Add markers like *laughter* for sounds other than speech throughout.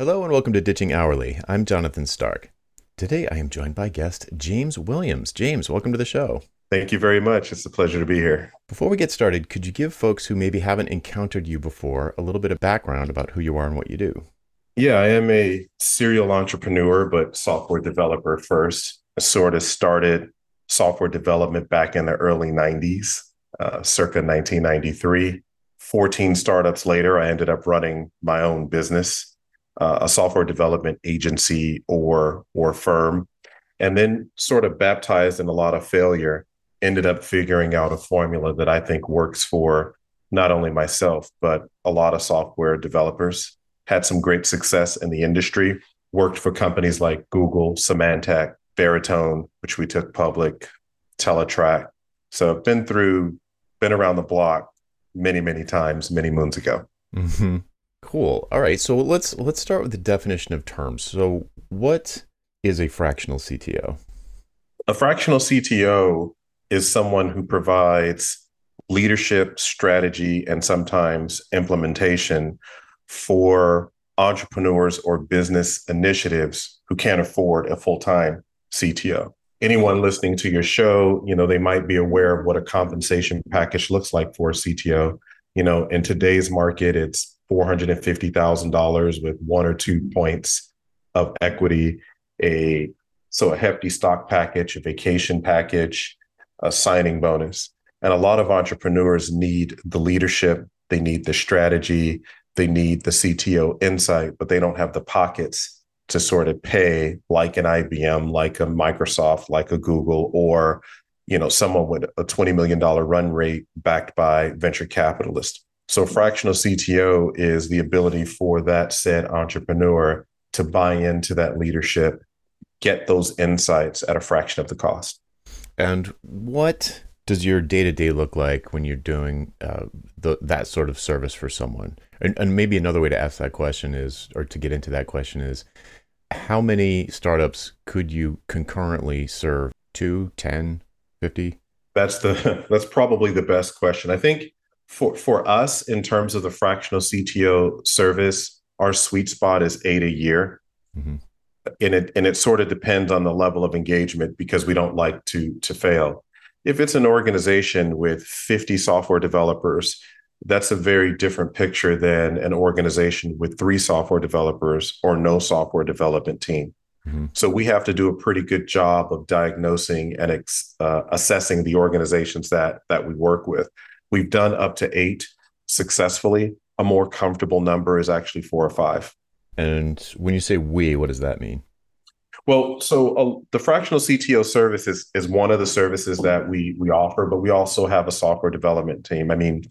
Hello and welcome to Ditching Hourly. I'm Jonathan Stark. Today I am joined by guest James Williams. James, welcome to the show. Thank you very much. It's a pleasure to be here. Before we get started, could you give folks who maybe haven't encountered you before a little bit of background about who you are and what you do? Yeah, I am a serial entrepreneur, but software developer first. I sort of started software development back in the early 90s, uh, circa 1993. 14 startups later, I ended up running my own business, uh, a software development agency or or firm, and then sort of baptized in a lot of failure, ended up figuring out a formula that I think works for not only myself but a lot of software developers. Had some great success in the industry. Worked for companies like Google, Symantec, Veritone, which we took public, Teletrack. So I've been through, been around the block many, many times, many moons ago. Mm-hmm. Cool. All right. So let's let's start with the definition of terms. So what is a fractional CTO? A fractional CTO is someone who provides leadership, strategy, and sometimes implementation for entrepreneurs or business initiatives who can't afford a full-time CTO. Anyone listening to your show, you know, they might be aware of what a compensation package looks like for a CTO. You know, in today's market, it's $450,000 with one or two points of equity, a so a hefty stock package, a vacation package, a signing bonus. And a lot of entrepreneurs need the leadership, they need the strategy, they need the CTO insight, but they don't have the pockets to sort of pay like an IBM, like a Microsoft, like a Google, or you know someone with a $20 million run rate backed by venture capitalists. So fractional CTO is the ability for that said entrepreneur to buy into that leadership, get those insights at a fraction of the cost. And what does your day to day look like when you're doing uh, the, that sort of service for someone? And, and maybe another way to ask that question is, or to get into that question is, how many startups could you concurrently serve? Two, 10, 50? That's the *laughs* that's probably the best question. I think for for us in terms of the fractional CTO service, our sweet spot is eight a year. Mm-hmm. And it and it sort of depends on the level of engagement because we don't like to to fail. If it's an organization with 50 software developers, that's a very different picture than an organization with three software developers or no software development team. Mm-hmm. So we have to do a pretty good job of diagnosing and ex, uh, assessing the organizations that that we work with. We've done up to eight successfully. A more comfortable number is actually four or five. And when you say we, what does that mean? Well, so uh, the fractional CTO service is, is one of the services that we we offer, but we also have a software development team. I mean,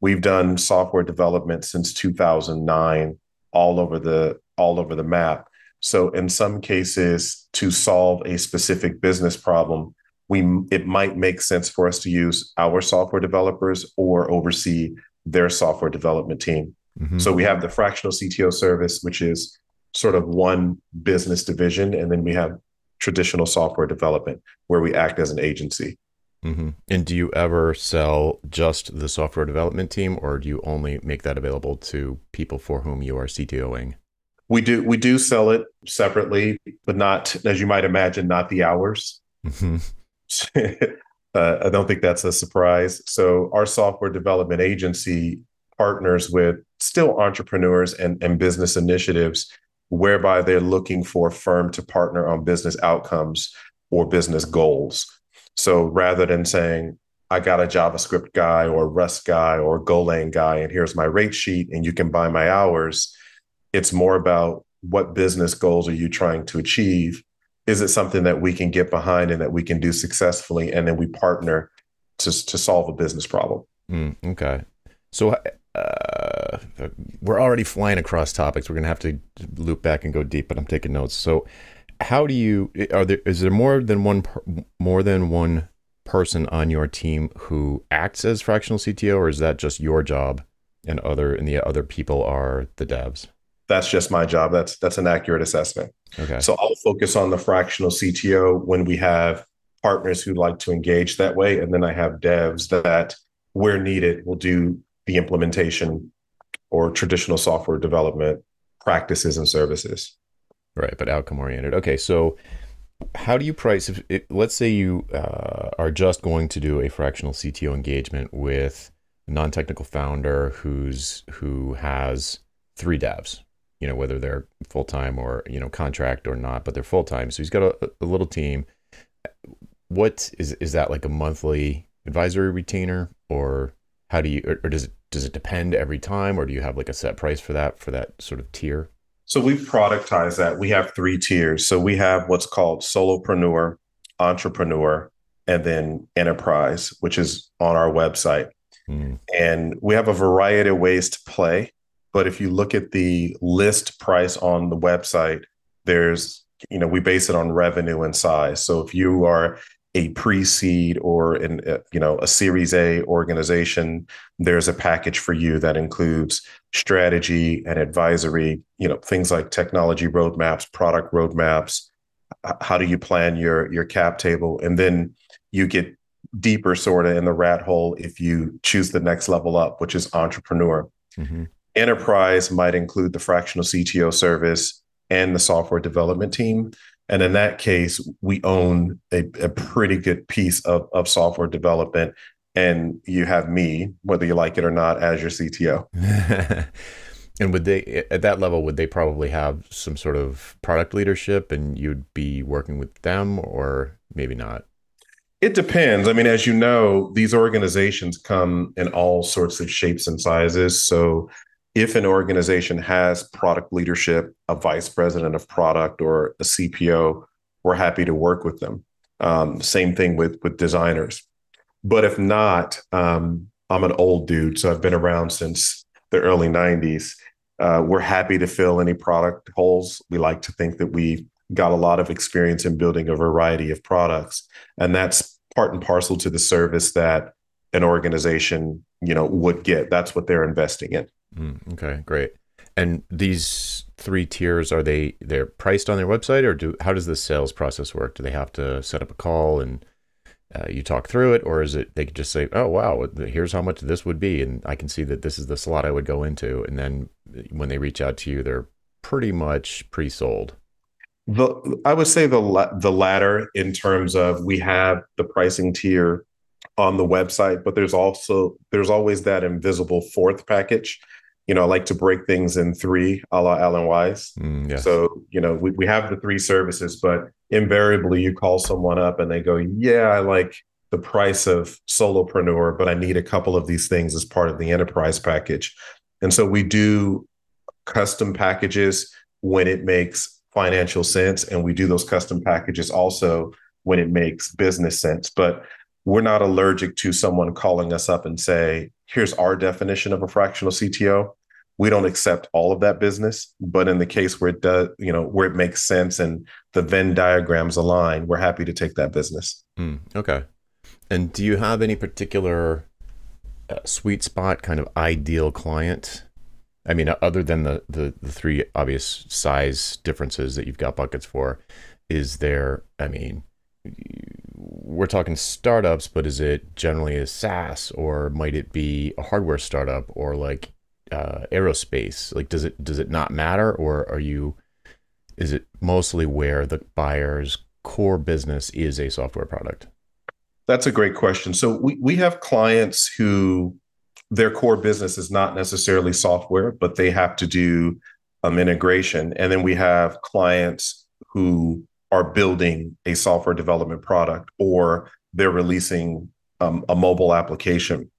We've done software development since 2009 all over the all over the map. So in some cases to solve a specific business problem, we it might make sense for us to use our software developers or oversee their software development team. Mm-hmm. So we have the fractional CTO service which is sort of one business division and then we have traditional software development where we act as an agency. Mm-hmm. And do you ever sell just the software development team, or do you only make that available to people for whom you are CTOing? We do we do sell it separately, but not as you might imagine, not the hours. Mm-hmm. *laughs* uh, I don't think that's a surprise. So our software development agency partners with still entrepreneurs and, and business initiatives whereby they're looking for a firm to partner on business outcomes or business goals. So rather than saying, I got a JavaScript guy or Rust guy or Golang guy, and here's my rate sheet, and you can buy my hours, it's more about what business goals are you trying to achieve? Is it something that we can get behind and that we can do successfully? And then we partner to, to solve a business problem. Mm, okay. So uh, we're already flying across topics. We're going to have to loop back and go deep, but I'm taking notes. So, how do you are there is there more than one more than one person on your team who acts as fractional CTO or is that just your job and other and the other people are the devs? That's just my job. That's that's an accurate assessment. Okay. So I'll focus on the fractional CTO when we have partners who like to engage that way and then I have devs that where needed will do the implementation or traditional software development practices and services. Right, but outcome oriented. Okay, so how do you price if it, let's say you uh, are just going to do a fractional CTO engagement with a non-technical founder who's who has three devs, you know, whether they're full-time or, you know, contract or not, but they're full-time. So he's got a, a little team. What is is that like a monthly advisory retainer or how do you or, or does it does it depend every time or do you have like a set price for that for that sort of tier? So we productize that. We have three tiers. So we have what's called solopreneur, entrepreneur, and then enterprise, which is on our website. Mm. And we have a variety of ways to play. But if you look at the list price on the website, there's, you know, we base it on revenue and size. So if you are a pre-seed or an uh, you know a series a organization there's a package for you that includes strategy and advisory you know things like technology roadmaps product roadmaps how do you plan your your cap table and then you get deeper sort of in the rat hole if you choose the next level up which is entrepreneur mm-hmm. Enterprise might include the fractional cto service and the software development team and in that case, we own a, a pretty good piece of, of software development. And you have me, whether you like it or not, as your CTO. *laughs* and would they, at that level, would they probably have some sort of product leadership and you'd be working with them or maybe not? It depends. I mean, as you know, these organizations come in all sorts of shapes and sizes. So if an organization has product leadership, a vice president of product or a CPO, we're happy to work with them. Um, same thing with with designers. But if not, um, I'm an old dude, so I've been around since the early '90s. Uh, we're happy to fill any product holes. We like to think that we got a lot of experience in building a variety of products, and that's part and parcel to the service that an organization you know would get. That's what they're investing in. Mm, okay, great. And these three tiers are they they're priced on their website, or do how does the sales process work? Do they have to set up a call and uh, you talk through it, or is it they could just say, "Oh wow, here's how much this would be," and I can see that this is the slot I would go into, and then when they reach out to you, they're pretty much pre-sold. The I would say the the latter in terms of we have the pricing tier on the website, but there's also there's always that invisible fourth package you know, I like to break things in three, a la Alan Weiss. Mm, yes. So, you know, we, we have the three services, but invariably you call someone up and they go, Yeah, I like the price of solopreneur, but I need a couple of these things as part of the enterprise package. And so we do custom packages when it makes financial sense. And we do those custom packages also when it makes business sense. But we're not allergic to someone calling us up and say, here's our definition of a fractional CTO. We don't accept all of that business, but in the case where it does, you know, where it makes sense and the Venn diagrams align, we're happy to take that business. Mm, okay. And do you have any particular uh, sweet spot kind of ideal client? I mean, other than the, the the three obvious size differences that you've got buckets for, is there? I mean, we're talking startups, but is it generally a SaaS or might it be a hardware startup or like uh, aerospace? Like, does it does it not matter, or are you? Is it mostly where the buyer's core business is a software product? That's a great question. So we we have clients who their core business is not necessarily software, but they have to do um, integration, and then we have clients who are building a software development product or they're releasing um, a mobile application.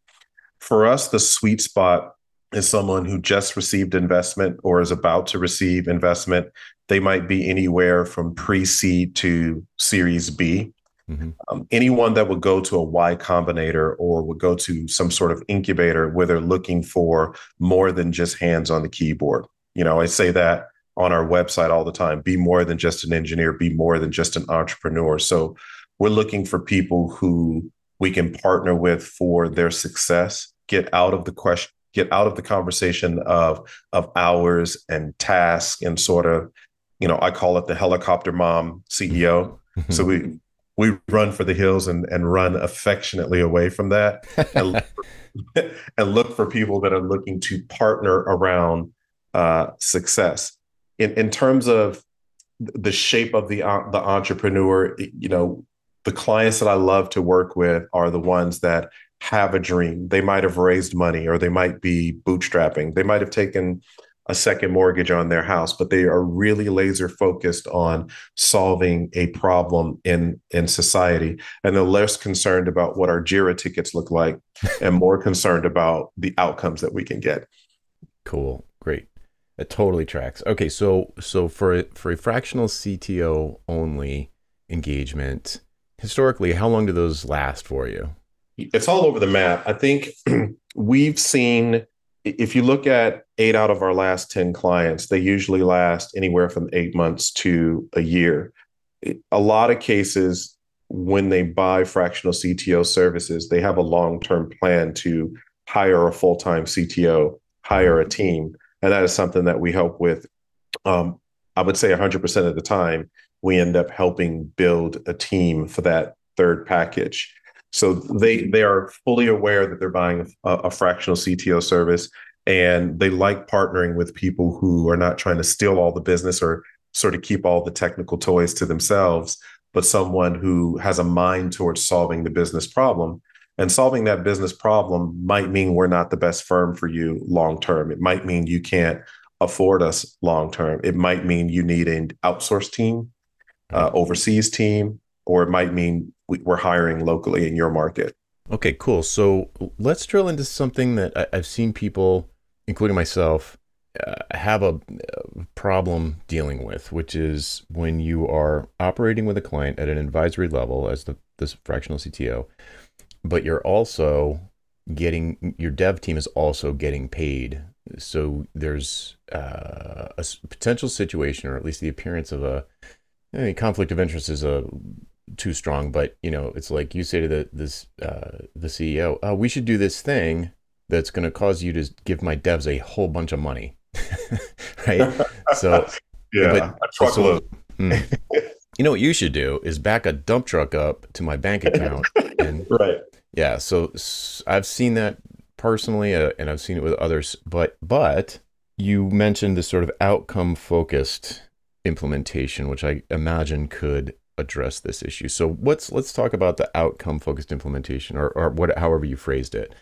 For us, the sweet spot is someone who just received investment or is about to receive investment. They might be anywhere from pre seed to series B. Mm-hmm. Um, anyone that would go to a Y Combinator or would go to some sort of incubator where they're looking for more than just hands on the keyboard. You know, I say that on our website all the time. Be more than just an engineer. Be more than just an entrepreneur. So we're looking for people who we can partner with for their success. Get out of the question get out of the conversation of of hours and tasks and sort of you know i call it the helicopter mom ceo mm-hmm. so we we run for the hills and and run affectionately away from that and, *laughs* and look for people that are looking to partner around uh, success. In in terms of the shape of the uh, the entrepreneur, you know, the clients that I love to work with are the ones that have a dream. They might have raised money, or they might be bootstrapping. They might have taken a second mortgage on their house, but they are really laser focused on solving a problem in in society, and they're less concerned about what our Jira tickets look like, *laughs* and more concerned about the outcomes that we can get. Cool, great. It totally tracks. Okay, so so for for a fractional CTO only engagement, historically, how long do those last for you? It's all over the map. I think *clears throat* we've seen if you look at eight out of our last 10 clients, they usually last anywhere from eight months to a year. A lot of cases, when they buy fractional CTO services, they have a long term plan to hire a full time CTO, hire a team. And that is something that we help with. Um, I would say 100% of the time, we end up helping build a team for that third package. So they they are fully aware that they're buying a, a, fractional CTO service, and they like partnering with people who are not trying to steal all the business or sort of keep all the technical toys to themselves, but someone who has a mind towards solving the business problem. And solving that business problem might mean we're not the best firm for you long term. It might mean you can't afford us long term. It might mean you need an outsourced team, uh, overseas team, or it might mean we're hiring locally in your market. Okay, cool. So let's drill into something that I've seen people, including myself, uh, have a, a problem dealing with, which is when you are operating with a client at an advisory level as the this fractional CTO, but you're also getting your dev team is also getting paid. So there's uh, a potential situation, or at least the appearance of a I mean, conflict of interest is a too strong, but you know, it's like you say to the this uh, the CEO, oh, we should do this thing that's going to cause you to give my devs a whole bunch of money, *laughs* right? So *laughs* yeah, but, so, mm, *laughs* you know what you should do is back a dump truck up to my bank account, *laughs* and right, yeah. So, so I've seen that personally, uh, and I've seen it with others, but but you mentioned this sort of outcome focused implementation, which I imagine could address this issue. So let's let's talk about the outcome focused implementation, or or what however you phrased it.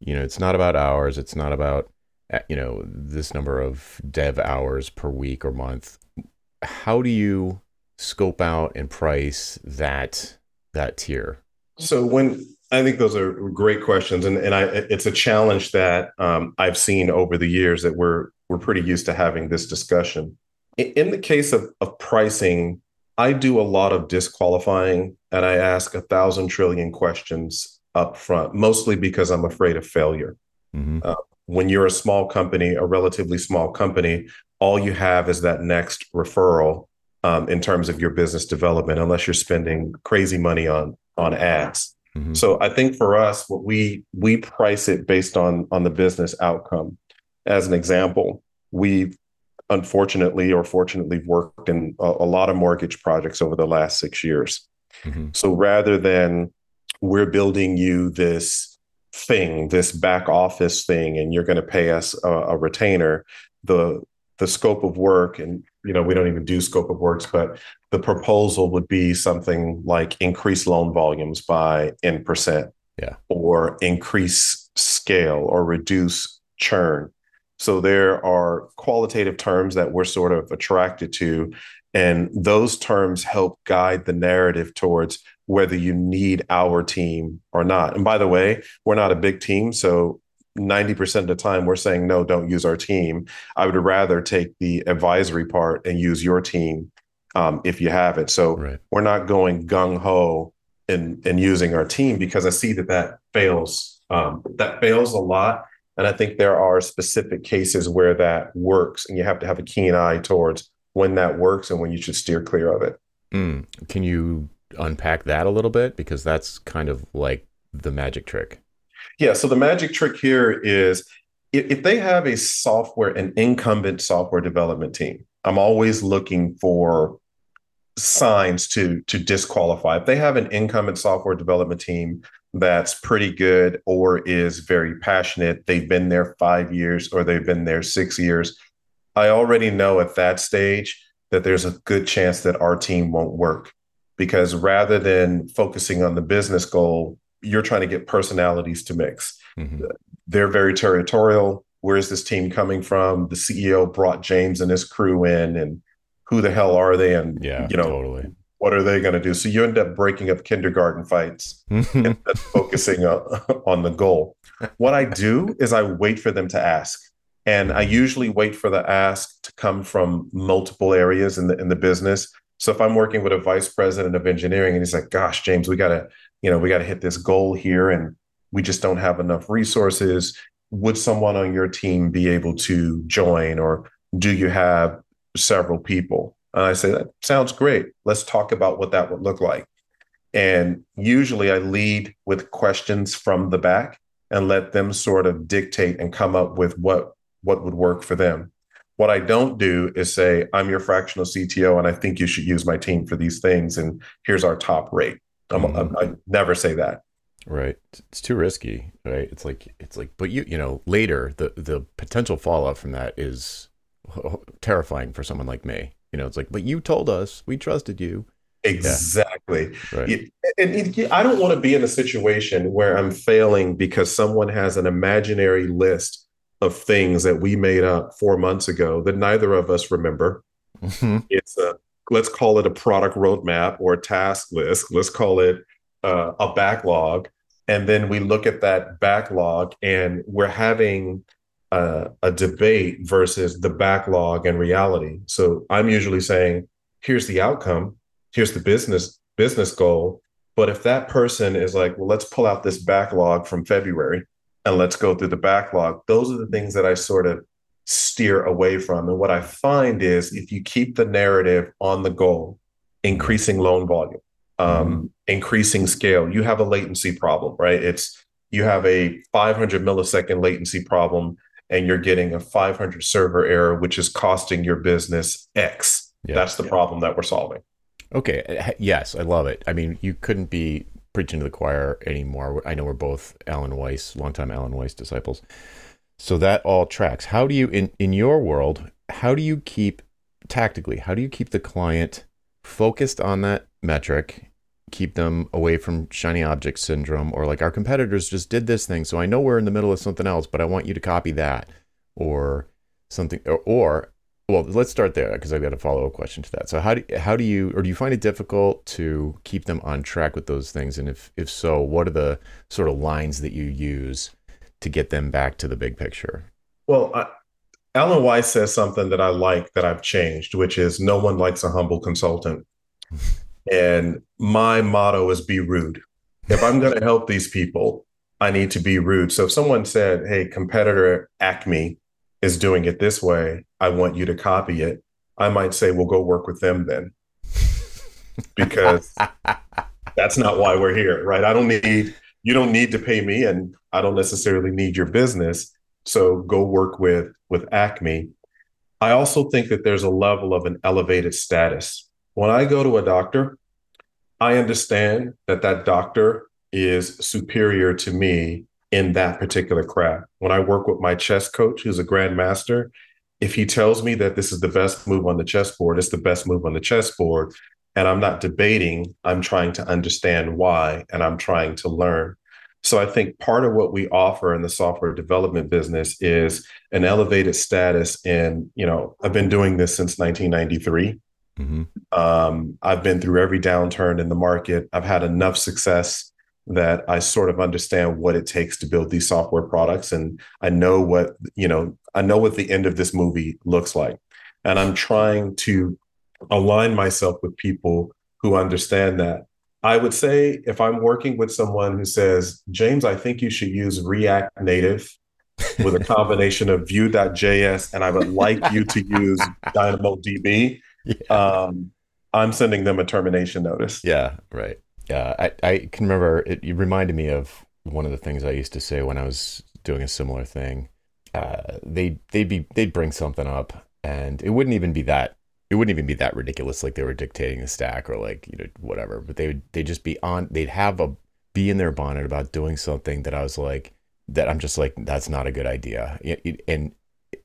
You know, it's not about hours. It's not about uh, you know this number of dev hours per week or month. How do you scope out and price that that tier? So when I think those are great questions, and and I it's a challenge that um, I've seen over the years that we're we're pretty used to having this discussion. In the case of, of pricing, I do a lot of disqualifying and I ask a thousand trillion questions up front, mostly because I'm afraid of failure. Mm-hmm. Uh, when you're a small company, a relatively small company, all you have is that next referral um, in terms of your business development, unless you're spending crazy money on on ads. Mm-hmm. So I think for us, what we we price it based on on the business outcome. As an example, we've unfortunately or fortunately worked in a, a lot of mortgage projects over the last six years. Mm-hmm. So rather than we're building you this thing, this back office thing, and you're going to pay us a, a, retainer, the the scope of work, and you know we don't even do scope of works, but the proposal would be something like increase loan volumes by n percent, yeah, or increase scale or reduce churn so there are qualitative terms that we're sort of attracted to. And those terms help guide the narrative towards whether you need our team or not. And by the way, we're not a big team. So 90% of the time we're saying, no, don't use our team. I would rather take the advisory part and use your team um, if you have it. So right. we're not going gung ho in, in using our team because I see that that fails. Um, that fails a lot and I think there are specific cases where that works, and you have to have a keen eye towards when that works and when you should steer clear of it. Mm. Can you unpack that a little bit? Because that's kind of like the magic trick. Yeah. So the magic trick here is if they have a software, an incumbent software development team, I'm always looking for signs to to disqualify. If they have an incumbent software development team that's pretty good or is very passionate, they've been there five years or they've been there six years, I already know at that stage that there's a good chance that our team won't work because rather than focusing on the business goal, you're trying to get personalities to mix. Mm-hmm. They're very territorial. Where's this team coming from? The CEO brought James and his crew in, and who the hell are they? And yeah, you know, totally. What are they going to do? So you end up breaking up kindergarten fights *laughs* and focusing on, on the goal. What I do is I wait for them to ask. And I usually wait for the ask to come from multiple areas in the in the business. So if I'm working with a vice president of engineering and he's like, "Gosh, James, we got to, you know, we got to hit this goal here and we just don't have enough resources. Would someone on your team be able to join or do you have several people?" And I say, "That sounds great. Let's talk about what that would look like." And usually I lead with questions from the back and let them sort of dictate and come up with what what would work for them. What I don't do is say, I'm your fractional CTO and I think you should use my team for these things. And here's our top rate. Mm-hmm. i never say that. Right. It's too risky, right? It's like, it's like, but you, you know, later the, the potential fallout from that is *laughs* terrifying for someone like me. You know, it's like, but you told us, we trusted you. Exactly. Yeah. Right. And I don't want to be in a situation where I'm failing because someone has an imaginary list of things that we made up four months ago that neither of us remember. Mm-hmm. It's a let's call it a product roadmap or a task list. Let's call it uh, a backlog, and then we look at that backlog and we're having uh, a debate versus the backlog and reality. So I'm usually saying, here's the outcome, here's the business business goal. But if that person is like, well, let's pull out this backlog from February and let's go through the backlog. Those are the things that I sort of steer away from. And what I find is if you keep the narrative on the goal, increasing loan volume, um, mm-hmm. increasing scale, you have a latency problem, right? It's you have a 500 millisecond latency problem and you're getting a 500 server error, which is costing your business X. Yeah. That's the yeah. problem that we're solving. Okay. Yes, I love it. I mean, you couldn't be preaching to the choir anymore. I know we're both Alan Weiss, longtime Alan Weiss disciples. So that all tracks. How do you in in your world, how do you keep tactically, how do you keep the client focused on that metric, keep them away from shiny object syndrome or like our competitors just did this thing, so I know we're in the middle of something else, but I want you to copy that or something or, or well, let's start there because I've got a follow up question to that. So how do how do you or do you find it difficult to keep them on track with those things? And if if so, what are the sort of lines that you use to get them back to the big picture? Well, I, Alan Weiss says something that I like that I've changed, which is no one likes a humble consultant. *laughs* and my motto is be rude. If I'm going to help these people, I need to be rude. So if someone said, "Hey, competitor Acme is doing it this way. I want you to copy it. I might say, well, go work with them then. *laughs* because that's not why we're here, right? I don't need, you don't need to pay me and I don't necessarily need your business. So go work with with Acme. I also think that there's a level of an elevated status. When I go to a doctor, I understand that that doctor is superior to me in that particular craft. When I work with my chess coach, who's a grandmaster, if he tells me that this is the best move on the chessboard, it's the best move on the chessboard. And I'm not debating, I'm trying to understand why and I'm trying to learn. So I think part of what we offer in the software development business is an elevated status. And, you know, I've been doing this since 1993. Mm-hmm. Um, I've been through every downturn in the market. I've had enough success that I sort of understand what it takes to build these software products and I know what you know I know what the end of this movie looks like and I'm trying to align myself with people who understand that I would say if I'm working with someone who says James I think you should use React Native with a combination of Vue.js and I would like you to use *laughs* DynamoDB yeah. um, I'm sending them a termination notice yeah right yeah, I, I can remember it, it, reminded me of one of the things I used to say when I was doing a similar thing. Uh, they they'd be they'd bring something up and it wouldn't even be that it wouldn't even be that ridiculous like they were dictating the stack or like you know whatever but they would they'd just be on they'd have a be in their bonnet about doing something that I was like that I'm just like that's not a good idea and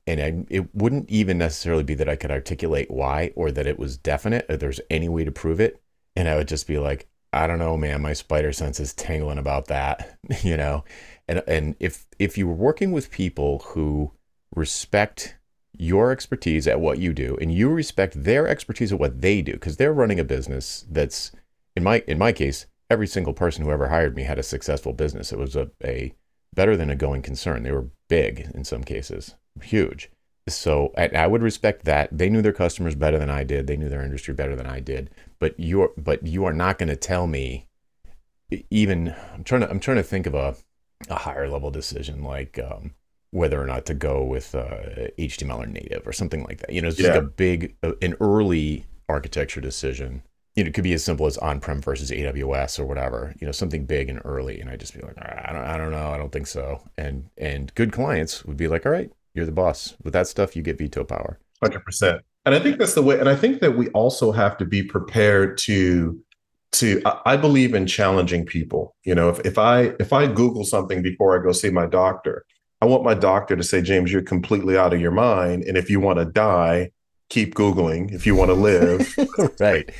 and I, it wouldn't even necessarily be that I could articulate why or that it was definite or there's any way to prove it. And I would just be like, I don't know, man, my spider sense is tingling about that, *laughs* you know? And, and if, if you were working with people who respect your expertise at what you do and you respect their expertise at what they do, because they're running a business that's in my, in my case, every single person who ever hired me had a successful business. It was a, a better than a going concern. They were big in some cases, huge. So I, I, would respect that. They knew their customers better than I did. They knew their industry better than I did. But you're but you are not going to tell me even I'm trying to I'm trying to think of a a higher level decision like um, whether or not to go with uh, HTML or native or something like that. You know, it's just yeah. a big uh, an early architecture decision you know, it could be as simple as on-prem versus AWS or whatever, you know, something big and early. And I just be like, I don't, I don't know. I don't think so. And, and good clients would be like, all right, you're the boss with that stuff. You get veto power. Hundred percent. And I think that's the way. And I think that we also have to be prepared to, to, I believe in challenging people. You know, if, if I, if I Google something before I go see my doctor, I want my doctor to say, James, you're completely out of your mind. And if you want to die, keep Googling. If you want to live, *laughs* right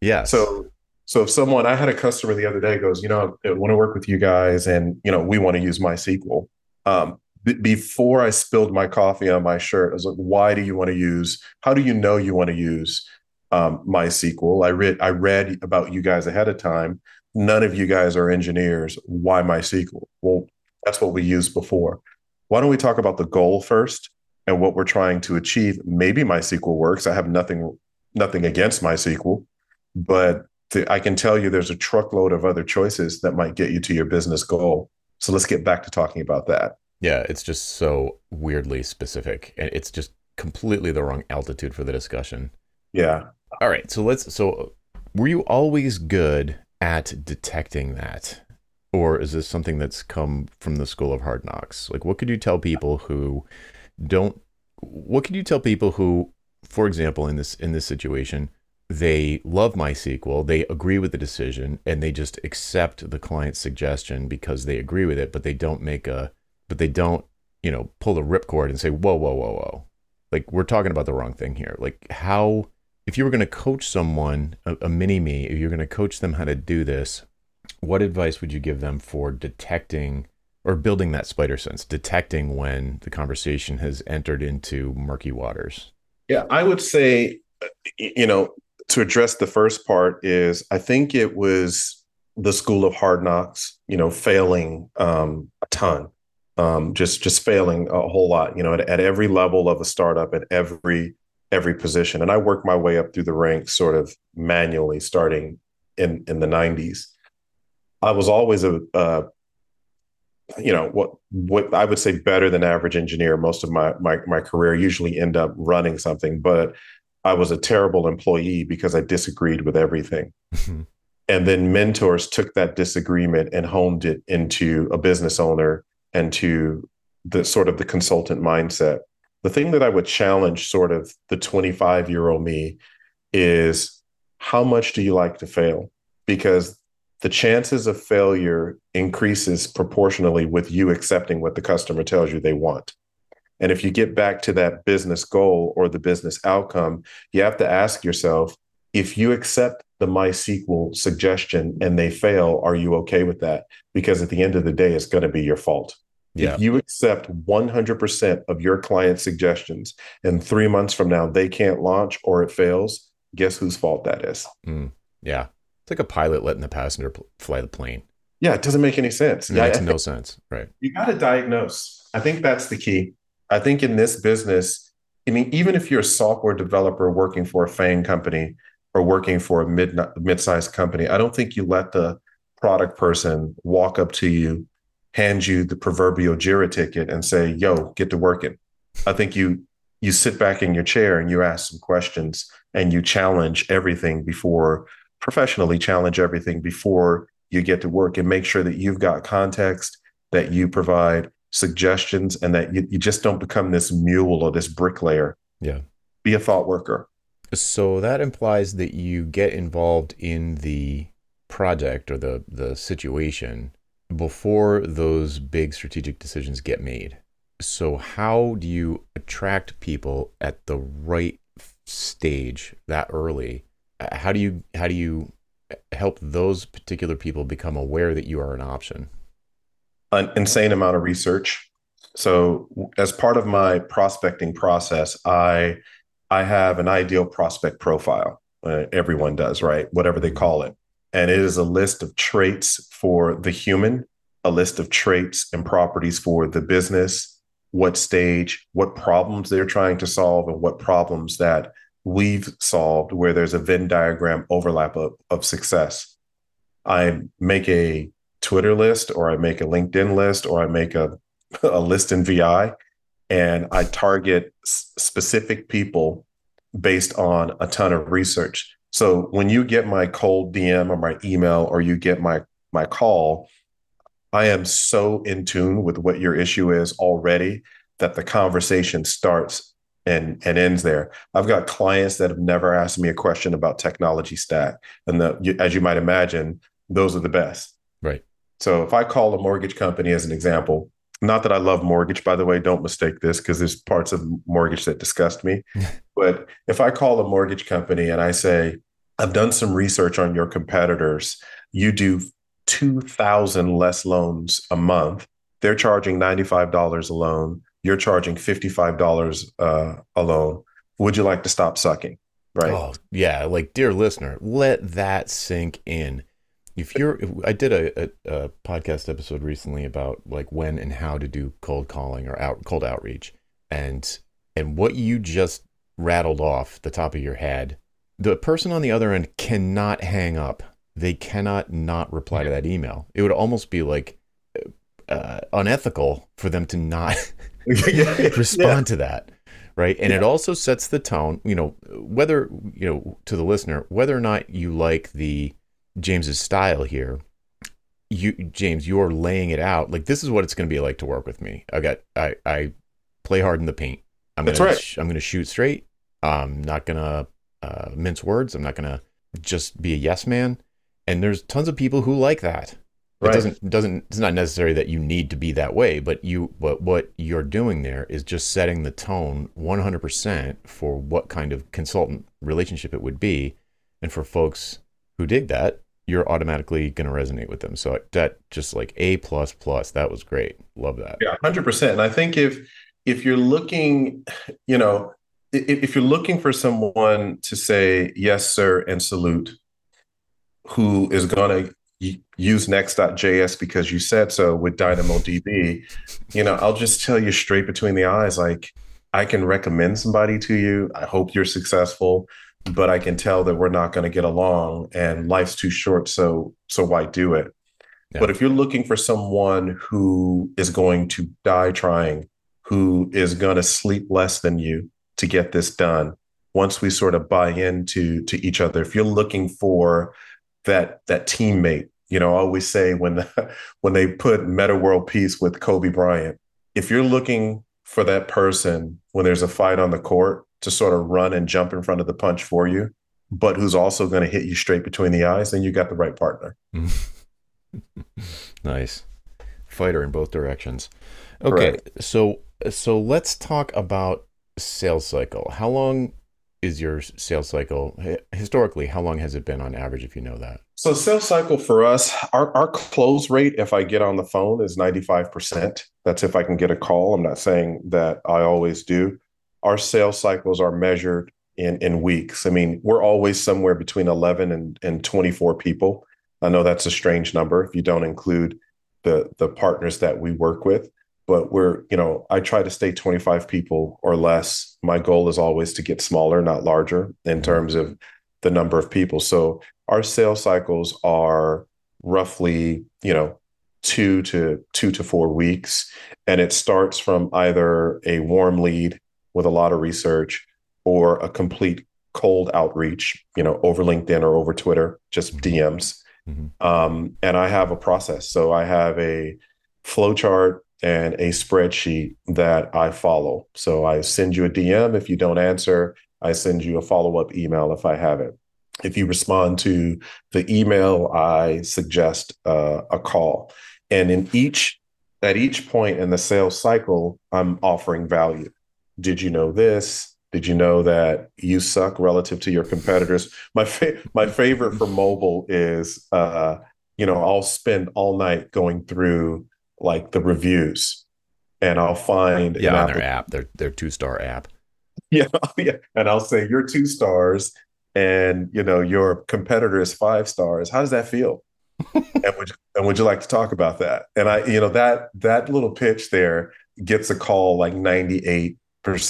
yeah. So so if someone I had a customer the other day goes, you know, I want to work with you guys, and you know, we want to use MySQL. Um, b- before I spilled my coffee on my shirt, I was like, why do you want to use? How do you know you want to use um, MySQL? I read I read about you guys ahead of time. None of you guys are engineers. Why MySQL? Well, that's what we used before. Why don't we talk about the goal first and what we're trying to achieve? Maybe MySQL works. I have nothing nothing against MySQL but to, I can tell you there's a truckload of other choices that might get you to your business goal. So let's get back to talking about that. Yeah, it's just so weirdly specific. and It's just completely the wrong altitude for the discussion. Yeah. All right. So let's. So were you always good at detecting that? Or is this something that's come from the school of hard knocks? Like, what could you tell people who don't? What could you tell people who, for example, in this in this situation, they love MySQL, they agree with the decision, and they just accept the client's suggestion because they agree with it, but they don't make a, but they don't, you know, pull the ripcord and say, whoa, whoa, whoa, whoa. Like we're talking about the wrong thing here. Like how, if you were going to coach someone, a, a mini me, if you're going to coach them how to do this, what advice would you give them for detecting or building that spider sense, detecting when the conversation has entered into murky waters? Yeah, I would say, you know, to address the first part is I think it was the school of hard knocks, you know, failing um, a ton, um, just just failing a whole lot, you know, at, at every level of a startup, at every every position. And I worked my way up through the ranks sort of manually, starting in in the '90s. I was always a, uh, you know, what what I would say better than average engineer. Most of my my my career usually end up running something, but I was a terrible employee because I disagreed with everything. Mm-hmm. And then mentors took that disagreement and honed it into a business owner and to the sort of the consultant mindset. The thing that I would challenge sort of the 25 year old me is how much do you like to fail? Because the chances of failure increases proportionally with you accepting what the customer tells you they want. And if you get back to that business goal or the business outcome, you have to ask yourself if you accept the MySQL suggestion and they fail, are you okay with that? Because at the end of the day, it's going to be your fault. Yeah. If you accept 100% of your client's suggestions and three months from now they can't launch or it fails, guess whose fault that is? Mm, yeah. It's like a pilot letting the passenger fly the plane. Yeah, it doesn't make any sense. It makes no sense. Right. You got to diagnose. I think that's the key. I think in this business, I mean, even if you're a software developer working for a FANG company or working for a mid mid-sized company, I don't think you let the product person walk up to you, hand you the proverbial Jira ticket, and say, "Yo, get to working." I think you you sit back in your chair and you ask some questions and you challenge everything before professionally challenge everything before you get to work and make sure that you've got context that you provide suggestions and that you, you just don't become this mule or this bricklayer. Yeah. Be a thought worker. So that implies that you get involved in the project or the the situation before those big strategic decisions get made. so how do you attract people at the right stage that early? How do you how do you help those particular people become aware that you are an option? An insane amount of research. So as part of my prospecting process, I I have an ideal prospect profile. Uh, everyone does, right? Whatever they call it. And it is a list of traits for the human, a list of traits and properties for the business, what stage, what problems they're trying to solve, and what problems that we've solved where there's a Venn diagram overlap of, of success. I make a Twitter list or I make a LinkedIn list or I make a, a list in VI and I target s- specific people based on a ton of research. So when you get my cold DM or my email or you get my my call, I am so in tune with what your issue is already that the conversation starts and and ends there. I've got clients that have never asked me a question about technology stack, and the, as you might imagine, those are the best. Right. So if I call a mortgage company as an example, not that I love mortgage, by the way, don't mistake this because there's parts of mortgage that disgust me. *laughs* but if I call a mortgage company and I say, I've done some research on your competitors, you do 2,000 less loans a month. They're charging $95 a loan. You're charging $55 uh. Would you like to stop sucking? Right. Oh, yeah. Like, dear listener, let that sink in if you're i did a, a, a, podcast episode recently about like when and how to do cold calling or out cold outreach and and what you just rattled off the top of your head the person on the other end cannot hang up they cannot not reply to that email it would almost be like uh, unethical for them to not *laughs* *laughs* respond yeah. to that right and yeah. it also sets the tone you know whether you know to the listener whether or not you like the James's style here, you James, you're laying it out like this is what it's going to be like to work with me. I got I I play hard in the paint. I'm That's gonna right. I'm gonna shoot straight. I'm not gonna uh, mince words. I'm not gonna just be a yes man. And there's tons of people who like that. It doesn't doesn't it's not necessary that you need to be that way, but you but what you're doing there is just setting the tone 100% for what kind of consultant relationship it would be. And for folks who dig that, you're automatically going to resonate with them. So that just like A plus plus, that was great. Love that. Yeah, hundred percent. And I think if if you're looking, you know, if, if you're looking for someone to say yes, sir, and salute, who is going to use next.js because you said so with DynamoDB, you know, I'll just tell you straight between the eyes, like I can recommend somebody to you. I hope you're successful but I can tell that we're not going to get along and life's too short. So, so why do it? Yeah. But if you're looking for someone who is going to die trying, who is going to sleep less than you to get this done, once we sort of buy into to each other, if you're looking for that that teammate, you know, I always say when *laughs* when they put Metta World Peace with Kobe Bryant, if you're looking for that person when there's a fight on the court, to sort of run and jump in front of the punch for you, but who's also going to hit you straight between the eyes, then you got the right partner. *laughs* nice. Fighter in both directions. Okay, so so let's talk about sales cycle. How long is your sales cycle historically? How long has it been on average, if you know that? So sales cycle for us, our, our close rate, if I get on the phone, is 95%. That's if I can get a call. I'm not saying that I always do our sales cycles are measured in in weeks. I mean, we're always somewhere between 11 and, and 24 people. I know that's a strange number if you don't include the the partners that we work with, but we're, you know, I try to stay 25 people or less. My goal is always to get smaller, not larger in terms of the number of people. So our sales cycles are roughly, you know, two to two to four weeks. And it starts from either a warm lead with a lot of research or a complete cold outreach, you know, over LinkedIn or over Twitter, just mm-hmm. DMs. Mm-hmm. Um, and I have a process. So I have a flowchart and a spreadsheet that I follow. So I send you a DM. If you don't answer, I send you a follow up email if I have it. If you respond to the email, I suggest uh, a call. And in each at each point in the sales cycle, I'm offering value. Did you know this? Did you know that you suck relative to your competitors? My fa- my favorite for mobile is, uh, you know, I'll spend all night going through like the reviews, and I'll find yeah on their app, their their two star app. *laughs* Yeah, yeah, and I'll say you're two stars, and you know your competitor is five stars. How does that feel? *laughs* and would you, and would you like to talk about that? And I, you know, that that little pitch there gets a call like 98%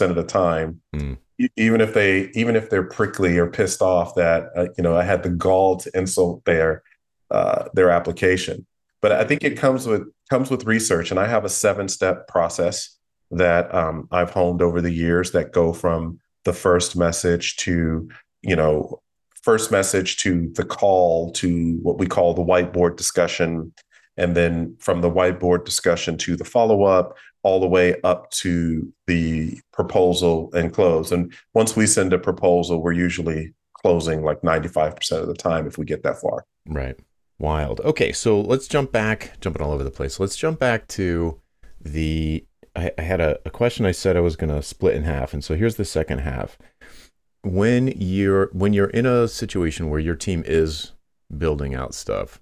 of the time. Mm. Even if they even if they're prickly or pissed off that uh, you know I had the gall to insult their uh, their application. But I think it comes with comes with research, and I have a seven step process that um, I've honed over the years that go from the first message to you know first message to the call to what we call the whiteboard discussion and then from the whiteboard discussion to the follow up all the way up to the proposal and close. And once we send a proposal we're usually closing like 95% of the time if we get that far. Right wild. Okay so let's jump back jumping all over the place. Let's jump back to the i, I had a, a question i said i was going to split in half and so here's the second half. When you're when you're in a situation where your team is building out stuff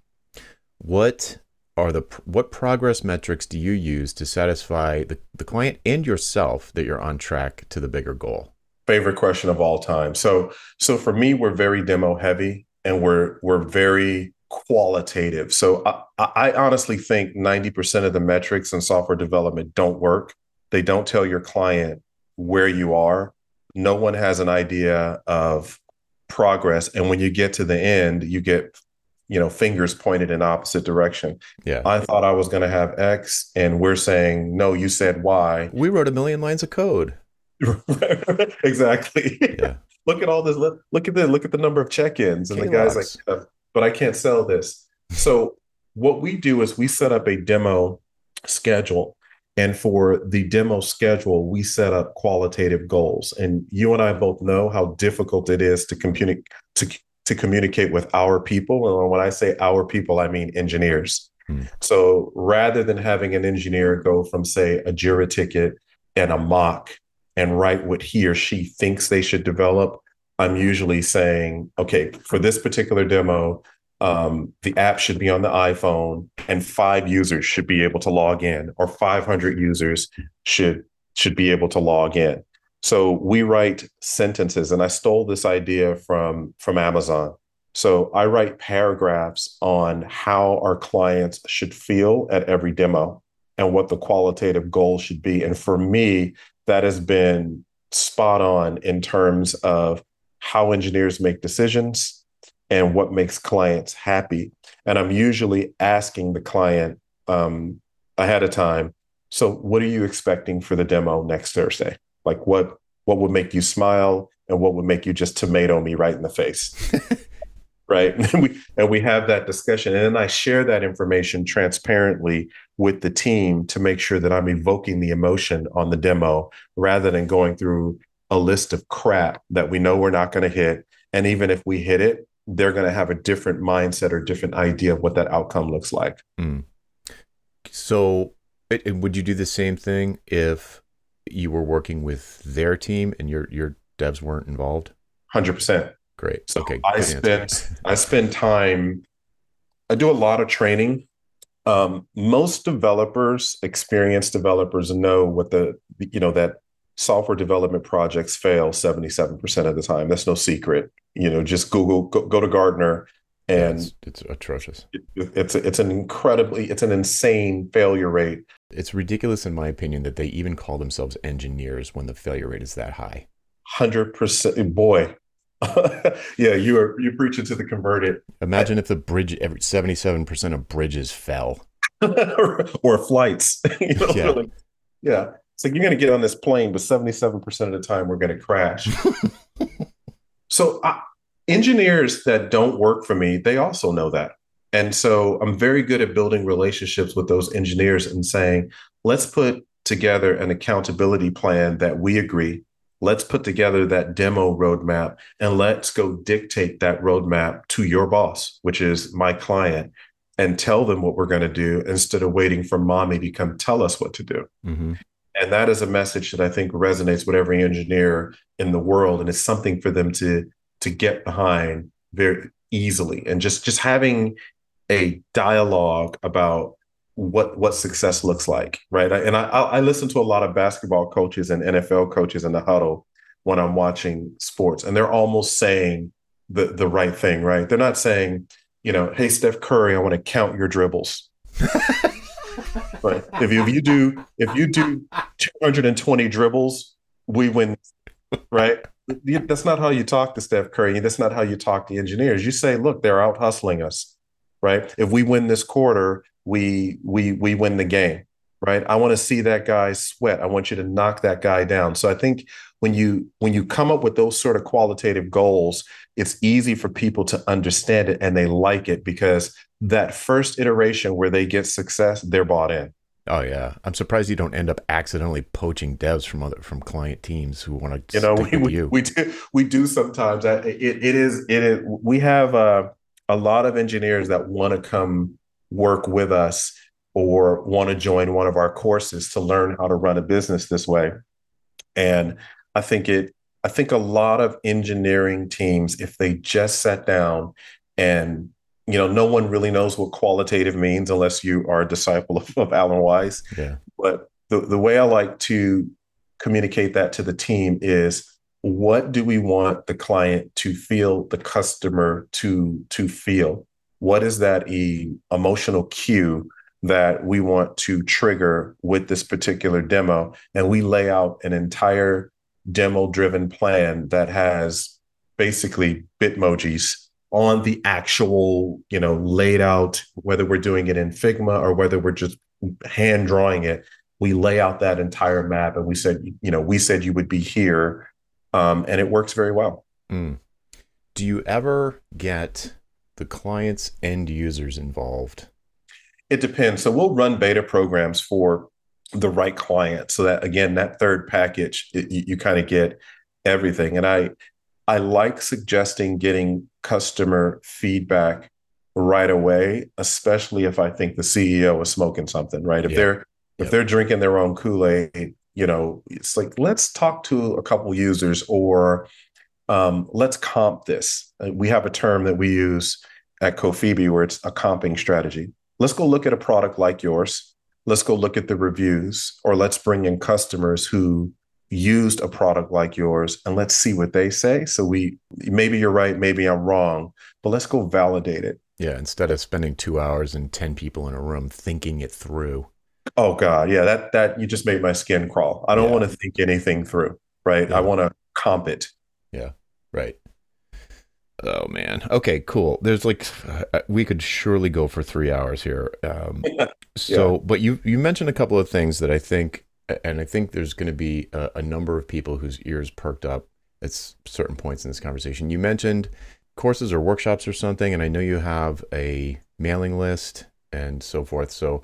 what are the what progress metrics do you use to satisfy the, the client and yourself that you're on track to the bigger goal? Favorite question of all time. So so for me we're very demo heavy and we're we're very qualitative. So i, I honestly think 90% of the metrics in software development don't work. They don't tell your client where you are. No one has an idea of progress. And when you get to the end you get you know fingers pointed in opposite direction. Yeah. I thought i was going to have x and we're saying no you said y. We wrote a million lines of code. *laughs* Exactly. Yeah. *laughs* Look at all this. Look, at the look at the number of check-ins and the guys like but i can't sell this so what we do is we set up a demo schedule and for the demo schedule, we set up qualitative goals. And you and I both know how difficult it is to communicate to, to communicate with our people. And when I say our people, I mean engineers. Hmm. So rather than having an engineer go from, say, a Jira ticket and a mock and write what he or she thinks they should develop, I'm usually saying, okay, for this particular demo, um, the app should be on the iPhone and five users should be able to log in or 500 users should should be able to log in. So we write sentences and I stole this idea from from Amazon. So I write paragraphs on how our clients should feel at every demo and what the qualitative goal should be. And for me, that has been spot on in terms of how engineers make decisions, and what makes clients happy. And I'm usually asking the client um, ahead of time. So, what are you expecting for the demo next Thursday? Like, what what would make you smile, and what would make you just tomato me right in the face? *laughs* right? *laughs* And we and we have that discussion, and then I share that information transparently with the team to make sure that I'm evoking the emotion on the demo rather than going through a list of crap that we know we're not going to hit. And even if we hit it, they're going to have a different mindset or different idea of what that outcome looks like. Mm. So, it, would you do the same thing if you were working with their team and your your devs weren't involved? Hundred percent. Great. So okay. I spend I spend time. I do a lot of training. Um, most developers, experienced developers, know what the you know that software development projects fail 77% of the time. That's no secret. You know, just Google, go, go to Gartner and it's, it's atrocious. It, it's it's an incredibly it's an insane failure rate. It's ridiculous in my opinion that they even call themselves engineers when the failure rate is that high. 100% boy. *laughs* yeah, you are you preaching to the converted. Imagine I, if the bridge every 77% of bridges fell. *laughs* or, flights. *laughs* you know, yeah. Like, yeah. It's like you're going to get on this plane, but 77% of the time we're going to crash. *laughs* so, I, engineers that don't work for me, they also know that. And so I'm very good at building relationships with those engineers and saying, let's put together an accountability plan that we agree. Let's put together that demo roadmap and let's go dictate that roadmap to your boss, which is my client. and tell them what we're going to do instead of waiting for mommy to come tell us what to do. Mm-hmm. And that is a message that I think resonates with every engineer in the world. And it's something for them to, to get behind very easily. And just, just having a dialogue about what what success looks like, right? And I I listen to a lot of basketball coaches and NFL coaches in the huddle when I'm watching sports, and they're almost saying the the right thing, right? They're not saying, you know, hey Steph Curry, I want to count your dribbles. *laughs* right. If you, if you do if you do 220 dribbles, we win, right? That's not how you talk to Steph Curry. That's not how you talk to engineers. You say, look, they're out hustling us, right? If we win this quarter, we we we win the game, right? I want to see that guy sweat. I want you to knock that guy down. So I think when you when you come up with those sort of qualitative goals, it's easy for people to understand it and they like it because that first iteration where they get success, they're bought in. Oh yeah, I'm surprised you don't end up accidentally poaching devs from other from client teams who want to. You know, we, we, you. we do we do sometimes. It, it is it is we have uh, a lot of engineers that want to come work with us or want to join one of our courses to learn how to run a business this way, and I think it I think a lot of engineering teams, if they just sat down and you know, no one really knows what qualitative means unless you are a disciple *laughs* of, of Alan Weiss. Yeah. But the, the way I like to communicate that to the team is what do we want the client to feel, the customer to to feel? What is that e- emotional cue that we want to trigger with this particular demo? And we lay out an entire demo driven plan that has basically bitmojis on the actual you know laid out whether we're doing it in figma or whether we're just hand drawing it we lay out that entire map and we said you know we said you would be here um, and it works very well. Mm. do you ever get the clients end users involved? It depends. So we'll run beta programs for the right client. So that again that third package it, you, you kind of get everything. And i i like suggesting getting customer feedback right away especially if i think the ceo is smoking something right? If yeah. they're if they're drinking their own kool-aid you know it's like let's talk to a couple users or um, let's comp this. Uh, we have a term that we use at Cofebe where it's a comping strategy. Let's go look at a product like yours. Let's go look at the reviews or let's bring in customers who used a product like yours and let's see what they say so we maybe you're right maybe i'm wrong but let's go validate it yeah instead of spending two hours and 10 people in a room thinking it through oh god yeah that that you just made my skin crawl i don't yeah. want to think anything through right yeah. i want to comp it yeah right Oh man. Okay, cool. There's like uh, we could surely go for 3 hours here. Um, *laughs* yeah. so but you you mentioned a couple of things that I think and I think there's going to be a, a, number of people whose ears perked up at certain points in this conversation. You mentioned courses or workshops or something and I know you have a mailing list and so forth. So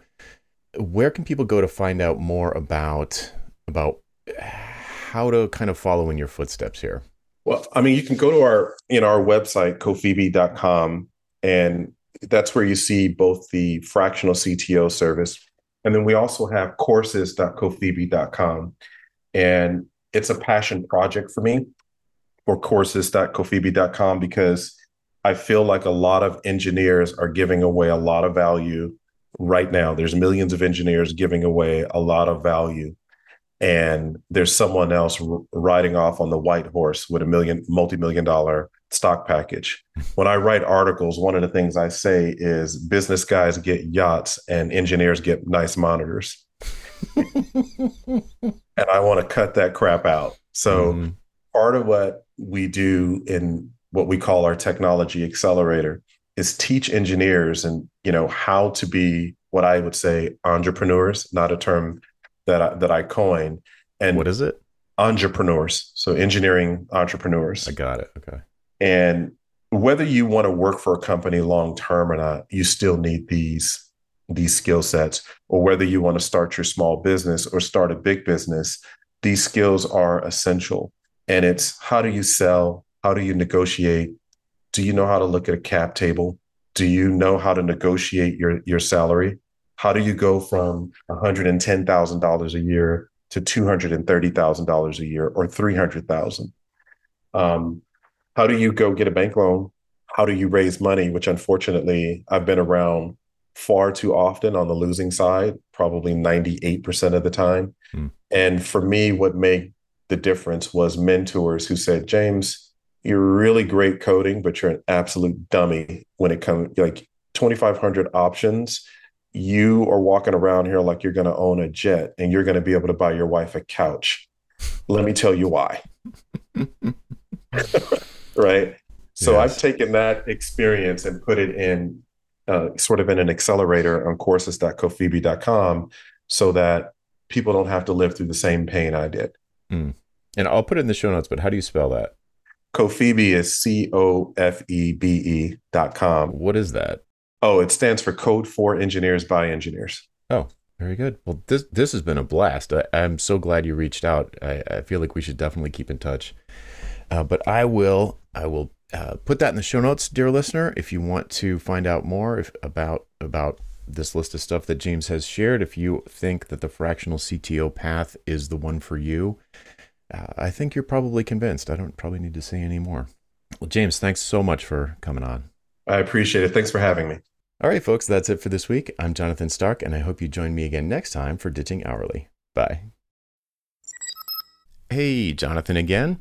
where can people go to find out more about about how to kind of follow in your footsteps here? Well, I mean, you can go to our you know our website cofebe.com and that's where you see both the fractional CTO service and then we also have courses.cofebe.com and it's a passion project for me for courses.cofebe.com because I feel like a lot of engineers are giving away a lot of value right now. There's millions of engineers giving away a lot of value and there's someone else riding off on the white horse with a million multi-million dollar stock package when i write articles one of the things i say is business guys get yachts and engineers get nice monitors and i want to cut that crap out so mm. part of what we do in what we call our technology accelerator is teach engineers and you know how to be what i would say entrepreneurs not a term that I, that I coined. And what is it? Entrepreneurs. So engineering entrepreneurs. I got it. Okay. And whether you want to work for a company long term or not, you still need these these skill sets. Or whether you want to start your small business or start a big business, these skills are essential. And it's how do you sell? How do you negotiate? Do you know how to look at a cap table? Do you know how to negotiate your, your salary? How do you go from $110,000 a year to $230,000 a year or 300,000? Um, how do you go get a bank loan? How do you raise money? Which unfortunately, I've been around far too often on the losing side, probably 98% of the time. Hmm. And for me, what made the difference was mentors who said, James, you're really great coding, but you're an absolute dummy when it comes like 2,500 options. You are walking around here like you're going to own a jet and you're going to be able to buy your wife a couch. Let me tell you why. *laughs* right. So yes. I've taken that experience and put it in uh, sort of in an accelerator on courses.cofebe.com so that people don't have to live through the same pain I did. Mm. And I'll put it in the show notes, but how do you spell that? Cofebe is C O F E B E dot com. What is that? Oh, it stands for Code for Engineers by Engineers. Oh, very good. Well, this this has been a blast. I, am so glad you reached out. I, I, feel like we should definitely keep in touch. Uh, but I will I will uh, put that in the show notes, dear listener. If you want to find out more if, about about this list of stuff that James has shared, if you think that the fractional CTO path is the one for you, uh, I think you're probably convinced. I don't probably need to say any more. Well, James, thanks so much for coming on. I appreciate it. Thanks for having me. All right, folks, that's it for this week. I'm Jonathan Stark, and I hope you join me again next time for Ditching Hourly. Bye. Hey, Jonathan again.